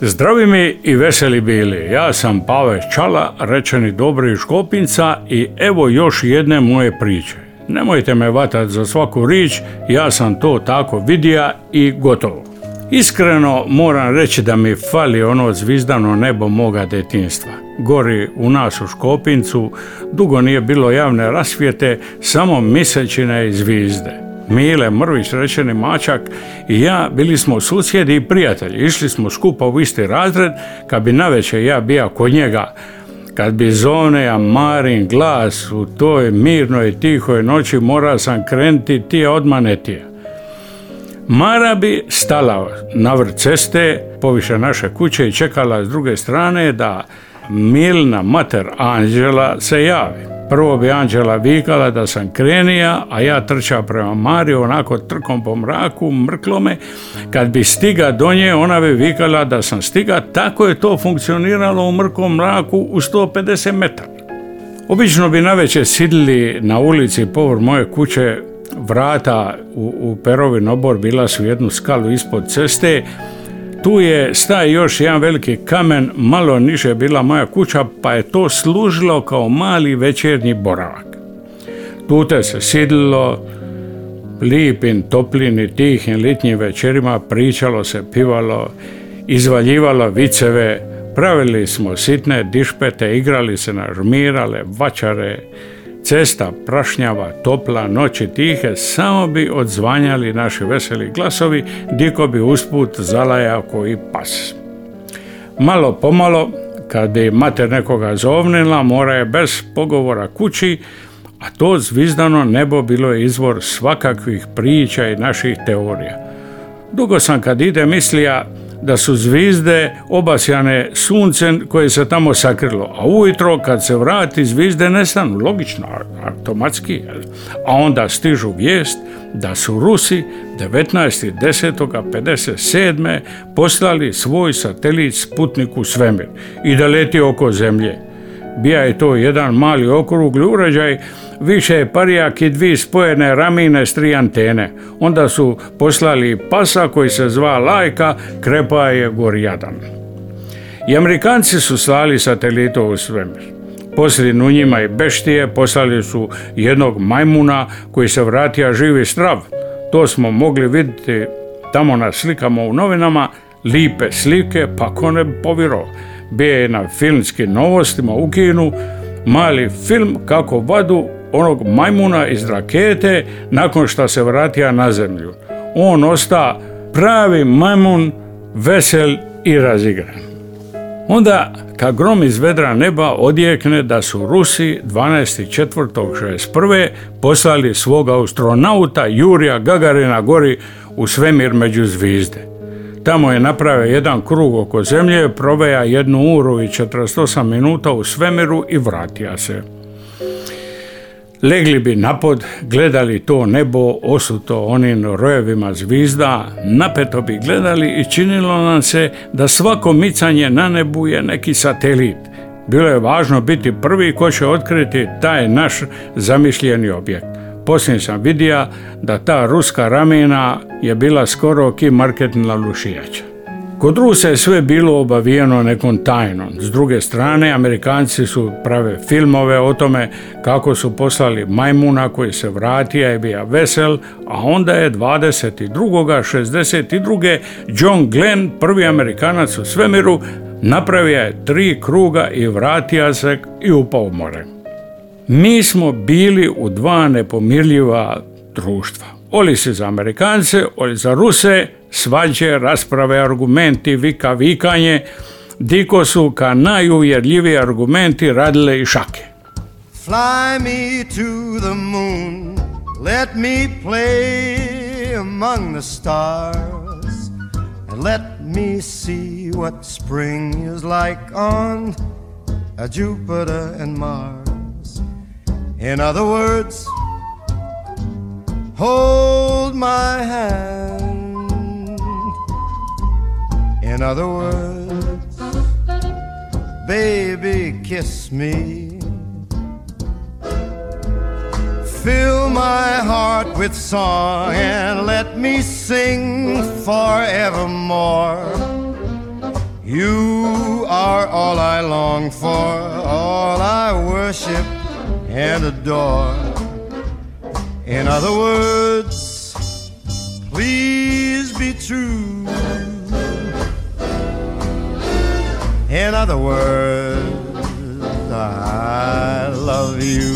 Zdravi mi i veseli bili. Ja sam Pave Čala, rečeni dobri iz Škopinca i evo još jedne moje priče. Nemojte me vatati za svaku rič, ja sam to tako vidija i gotovo. Iskreno moram reći da mi fali ono zvizdano nebo moga detinstva. Gori u nas u Škopincu dugo nije bilo javne rasvijete, samo misečine i zvizde. Mile Mrvić, rečeni mačak i ja bili smo susjedi i prijatelji. Išli smo skupa u isti razred, kad bi navečer ja bija kod njega, kad bi zone, a Marin glas u toj mirnoj, tihoj noći mora sam krenuti tije odmah ne tije. Mara bi stala na vrt ceste, poviše naše kuće i čekala s druge strane da Milna mater Anđela se javi. Prvo bi Anđela vikala da sam krenija, a ja trčao prema Mari, onako trkom po mraku, mrklo me. Kad bi stiga do nje, ona bi vikala da sam stiga. Tako je to funkcioniralo u mrkom mraku u 150 metara. Obično bi navečer sidili na ulici povr moje kuće vrata u, u Perovin obor bila su jednu skalu ispod ceste tu je staj još jedan veliki kamen, malo niže bila moja kuća, pa je to služilo kao mali večernji boravak. Tute se sidilo, lipim, toplin i tihim litnjim večerima pričalo se, pivalo, izvaljivalo viceve, pravili smo sitne dišpete, igrali se na žmirale, vačare, Cesta prašnjava, topla, noći tihe, samo bi odzvanjali naši veseli glasovi, diko bi usput zalajao koji pas. Malo pomalo, kad bi mater nekoga zovnila, mora je bez pogovora kući, a to zvizdano nebo bilo je izvor svakakvih priča i naših teorija. Dugo sam kad ide mislija, da su zvizde obasjane suncem koje se tamo sakrilo, a ujutro kad se vrati zvizde nestanu, logično, automatski, a onda stižu vijest da su Rusi 19.10.57. poslali svoj satelit Sputnik u svemir i da leti oko zemlje. Bija je to jedan mali okrugli uređaj, više parijak i dvi spojene ramine s tri antene. Onda su poslali pasa koji se zva Lajka, krepa je Gorjadan. I Amerikanci su slali satelito u svemir. Poslije njima i beštije poslali su jednog majmuna koji se vratio živi strav. To smo mogli vidjeti tamo na slikama u novinama, lipe slike, pa ko ne povjerovao bio je na filmskim novostima u Kinu mali film kako vadu onog majmuna iz rakete nakon što se vratija na zemlju. On osta pravi majmun, vesel i razigran. Onda, kad grom iz vedra neba odjekne da su Rusi 12.4.61. poslali svoga astronauta Jurija Gagarina gori u svemir među zvizde. Tamo je napravio jedan krug oko zemlje, proveja jednu uru i 48 minuta u svemiru i vratija se. Legli bi napod, gledali to nebo osuto onim rojevima zvizda, napeto bi gledali i činilo nam se da svako micanje na nebu je neki satelit. Bilo je važno biti prvi ko će otkriti taj naš zamišljeni objekt poslije sam vidio da ta ruska ramena je bila skoro ki marketna lušijača. Kod Rusa je sve bilo obavijeno nekom tajnom. S druge strane, Amerikanci su prave filmove o tome kako su poslali majmuna koji se vratio i bio vesel, a onda je 22. 62. John Glenn, prvi Amerikanac u svemiru, napravio je tri kruga i vratio se i upao u more. Mi smo bili u dva nepomirljiva društva. Oli se za Amerikance, oli za Ruse, svađe, rasprave, argumenti, vika, vikanje, diko su ka najuvjerljiviji argumenti radile i šake. Fly me to the moon, let me play among the stars, and let me see what spring is like on Jupiter and Mars. In other words, hold my hand. In other words, baby, kiss me. Fill my heart with song and let me sing forevermore. You are all I long for, all I worship and adore. In other words, please be true. In other words, I love you.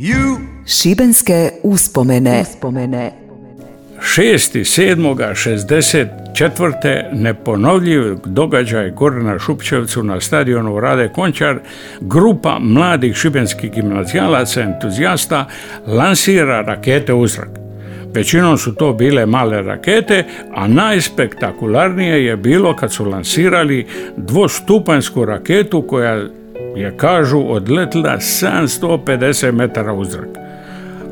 you. Šibenske uspomene. uspomene. 6.7.64. neponovljiv događaj gore na Šupčevcu na stadionu Rade Končar, grupa mladih šibenskih gimnazijalaca entuzijasta lansira rakete u zrak. Većinom su to bile male rakete, a najspektakularnije je bilo kad su lansirali dvostupanjsku raketu koja je, kažu, odletila 750 metara u zrak.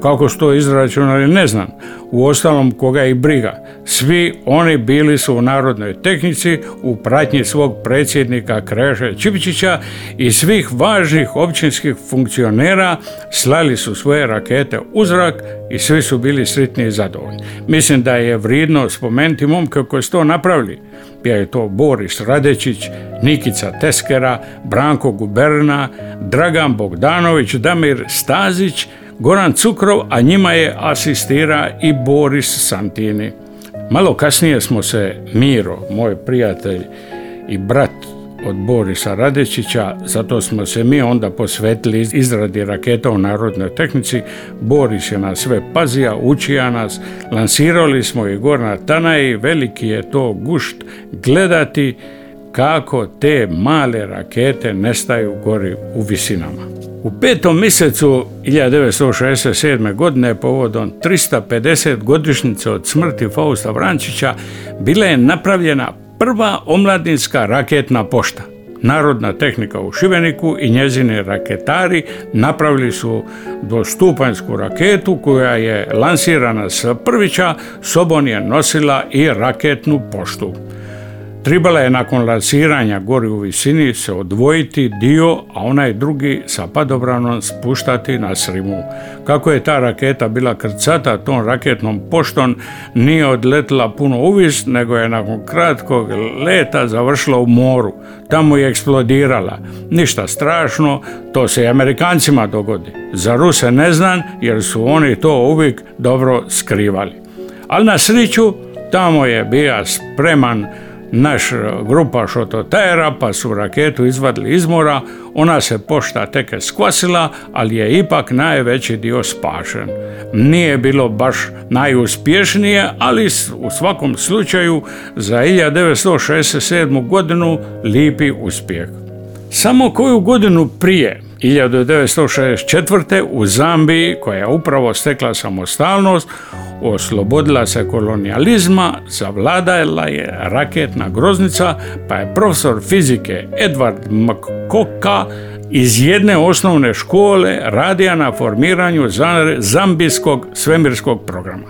Kako su to izračunali, ne znam. U ostalom, koga i briga. Svi oni bili su u narodnoj tehnici u pratnji svog predsjednika Kreše Čipičića i svih važnih općinskih funkcionera slali su svoje rakete u zrak i svi su bili sretni i zadovoljni. Mislim da je vrijedno spomenuti momke koji su to napravili. Bio je to Boris Radečić, Nikica Teskera, Branko Guberna, Dragan Bogdanović, Damir Stazić, Goran Cukrov, a njima je asistira i Boris Santini. Malo kasnije smo se Miro, moj prijatelj i brat od Borisa Radečića, zato smo se mi onda posvetili izradi raketa u narodnoj tehnici. Boris je nas sve pazija, učija nas, lansirali smo i gor na Tanaji, veliki je to gušt gledati kako te male rakete nestaju gori u visinama. U petom mjesecu 1967. godine povodom 350 godišnjice od smrti Fausta Vrančića bila je napravljena prva omladinska raketna pošta. Narodna tehnika u Šibeniku i njezini raketari napravili su dvostupanjsku raketu koja je lansirana s prvića, sobom je nosila i raketnu poštu. Tribala je nakon lansiranja gori u visini se odvojiti dio, a onaj drugi sa padobranom spuštati na srimu. Kako je ta raketa bila krcata tom raketnom poštom, nije odletila puno uvis, nego je nakon kratkog leta završila u moru. Tamo je eksplodirala. Ništa strašno, to se i Amerikancima dogodi. Za Ruse ne znam, jer su oni to uvijek dobro skrivali. Ali na sriću, tamo je bio spreman naš grupa šototera, pa su raketu izvadili iz mora, ona se pošta tek skvasila, ali je ipak najveći dio spašen. Nije bilo baš najuspješnije, ali u svakom slučaju za 1967. godinu lipi uspjeh. Samo koju godinu prije, 1964. u Zambiji, koja je upravo stekla samostalnost, oslobodila se kolonijalizma, zavladala je raketna groznica, pa je profesor fizike Edward McCocka iz jedne osnovne škole radija na formiranju zambijskog svemirskog programa.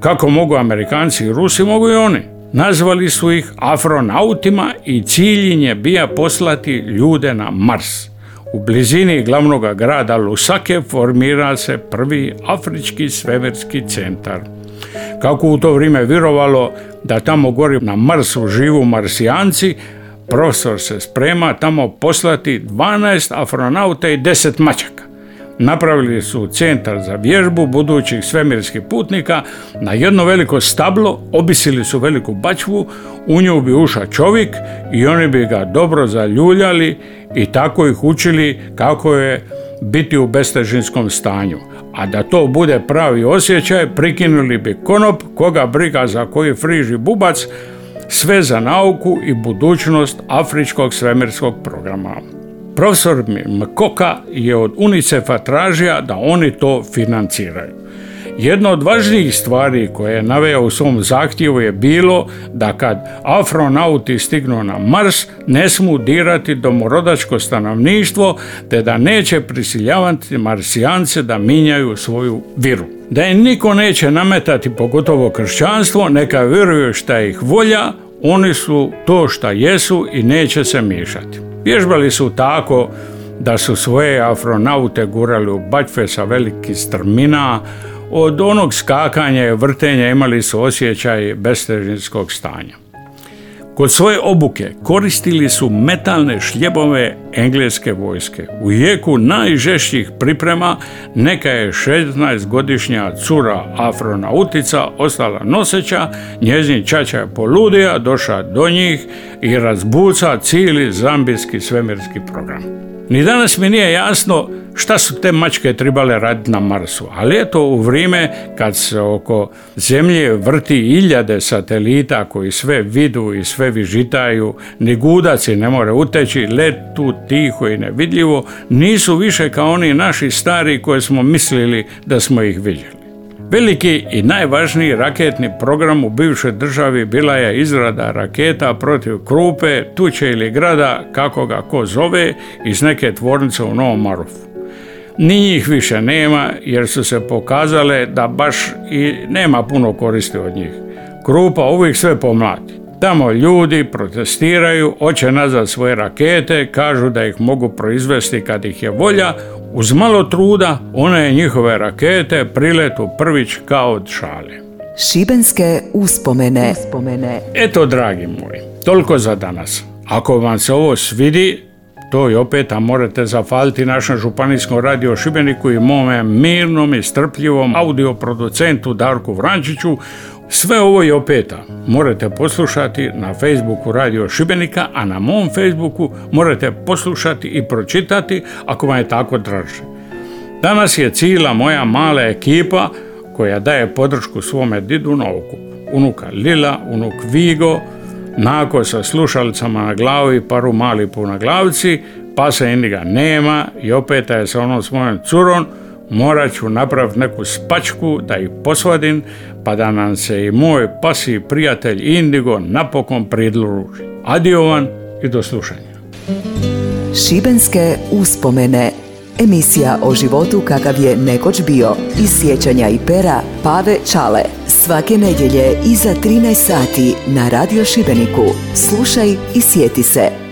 Kako mogu Amerikanci i Rusi, mogu i oni. Nazvali su ih afronautima i cilj je bija poslati ljude na Mars. U blizini glavnog grada Lusake formira se prvi afrički svemirski centar. Kako u to vrijeme vjerovalo da tamo gori na Marsu živu marsijanci, profesor se sprema tamo poslati 12 afronauta i 10 mačaka. Napravili su centar za vježbu budućih svemirskih putnika na jedno veliko stablo, obisili su veliku bačvu, u nju bi ušao čovjek i oni bi ga dobro zaljuljali i tako ih učili kako je biti u bestežinskom stanju. A da to bude pravi osjećaj, prikinuli bi konop, koga briga za koji friži bubac, sve za nauku i budućnost afričkog svemirskog programa. Profesor Mkoka je od UNICEF-a tražio da oni to financiraju. Jedna od važnijih stvari koje je naveo u svom zahtjevu je bilo da kad afronauti stignu na Mars ne smu dirati domorodačko stanovništvo te da neće prisiljavati marsijance da minjaju svoju viru. Da je niko neće nametati pogotovo kršćanstvo, neka vjeruju šta ih volja, oni su to šta jesu i neće se miješati. Vježbali su tako da su svoje afronaute gurali u bačve sa velikih strmina, od onog skakanja i vrtenja imali su osjećaj bestežinskog stanja. Kod svoje obuke koristili su metalne šljebove engleske vojske. U jeku najžešćih priprema neka je 16-godišnja cura afronautica ostala noseća, njezin čača je poludija, došla do njih i razbuca cijeli zambijski svemirski program. Ni danas mi nije jasno šta su te mačke trebale raditi na Marsu, ali eto u vrijeme kad se oko Zemlje vrti iljade satelita koji sve vidu i sve vižitaju, ni gudaci ne more uteći, let tu tiho i nevidljivo, nisu više kao oni naši stari koje smo mislili da smo ih vidjeli. Veliki i najvažniji raketni program u bivšoj državi bila je izrada raketa protiv Krupe, Tuće ili grada, kako ga ko zove, iz neke tvornice u Novom Marofu. Ni njih više nema jer su se pokazale da baš i nema puno koristi od njih. Krupa uvijek sve pomlati. Tamo ljudi protestiraju, hoće nazad svoje rakete, kažu da ih mogu proizvesti kad ih je volja, uz malo truda one njihove rakete priletu prvić kao od šale. Šibenske uspomene. uspomene. Eto, dragi moji, toliko za danas. Ako vam se ovo svidi, to i opet, a morate zafaliti našem županijskom radio Šibeniku i mome mirnom i strpljivom audioproducentu Darku Vrančiću sve ovo i opeta morate poslušati na Facebooku Radio Šibenika, a na mom Facebooku morate poslušati i pročitati ako vam je tako draže. Danas je cijela moja mala ekipa koja daje podršku svome didu na. Unuka Lila, unuk Vigo, Nako sa slušalicama na glavi, paru mali na glavci, pa se indiga nema i opet je sa onom svojom curom, morat ću napraviti neku spačku da ih posvadim, pa da nam se i moj pasi prijatelj Indigo napokon pridruži. Adiovan i do slušanja. Šibenske uspomene Emisija o životu kakav je nekoć bio. Iz sjećanja i pera Pave Čale. Svake nedjelje iza 13 sati na Radio Šibeniku. Slušaj i sjeti se.